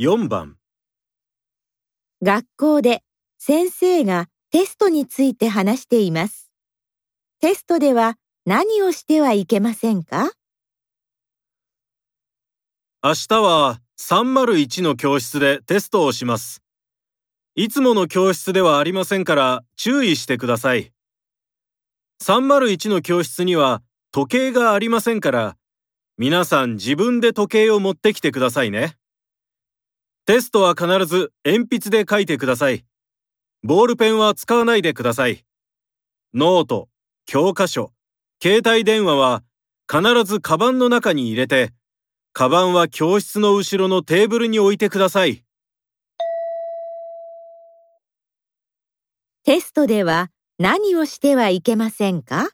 4番学校で先生がテストについて話しています。テストでは何をしてはいけませんか？明日は301の教室でテストをします。いつもの教室ではありませんから注意してください。301の教室には時計がありませんから、皆さん自分で時計を持ってきてくださいね。テストは必ず鉛筆で書いてください。ボールペンは使わないでください。ノート、教科書、携帯電話は必ずカバンの中に入れて、カバンは教室の後ろのテーブルに置いてください。テストでは何をしてはいけませんか？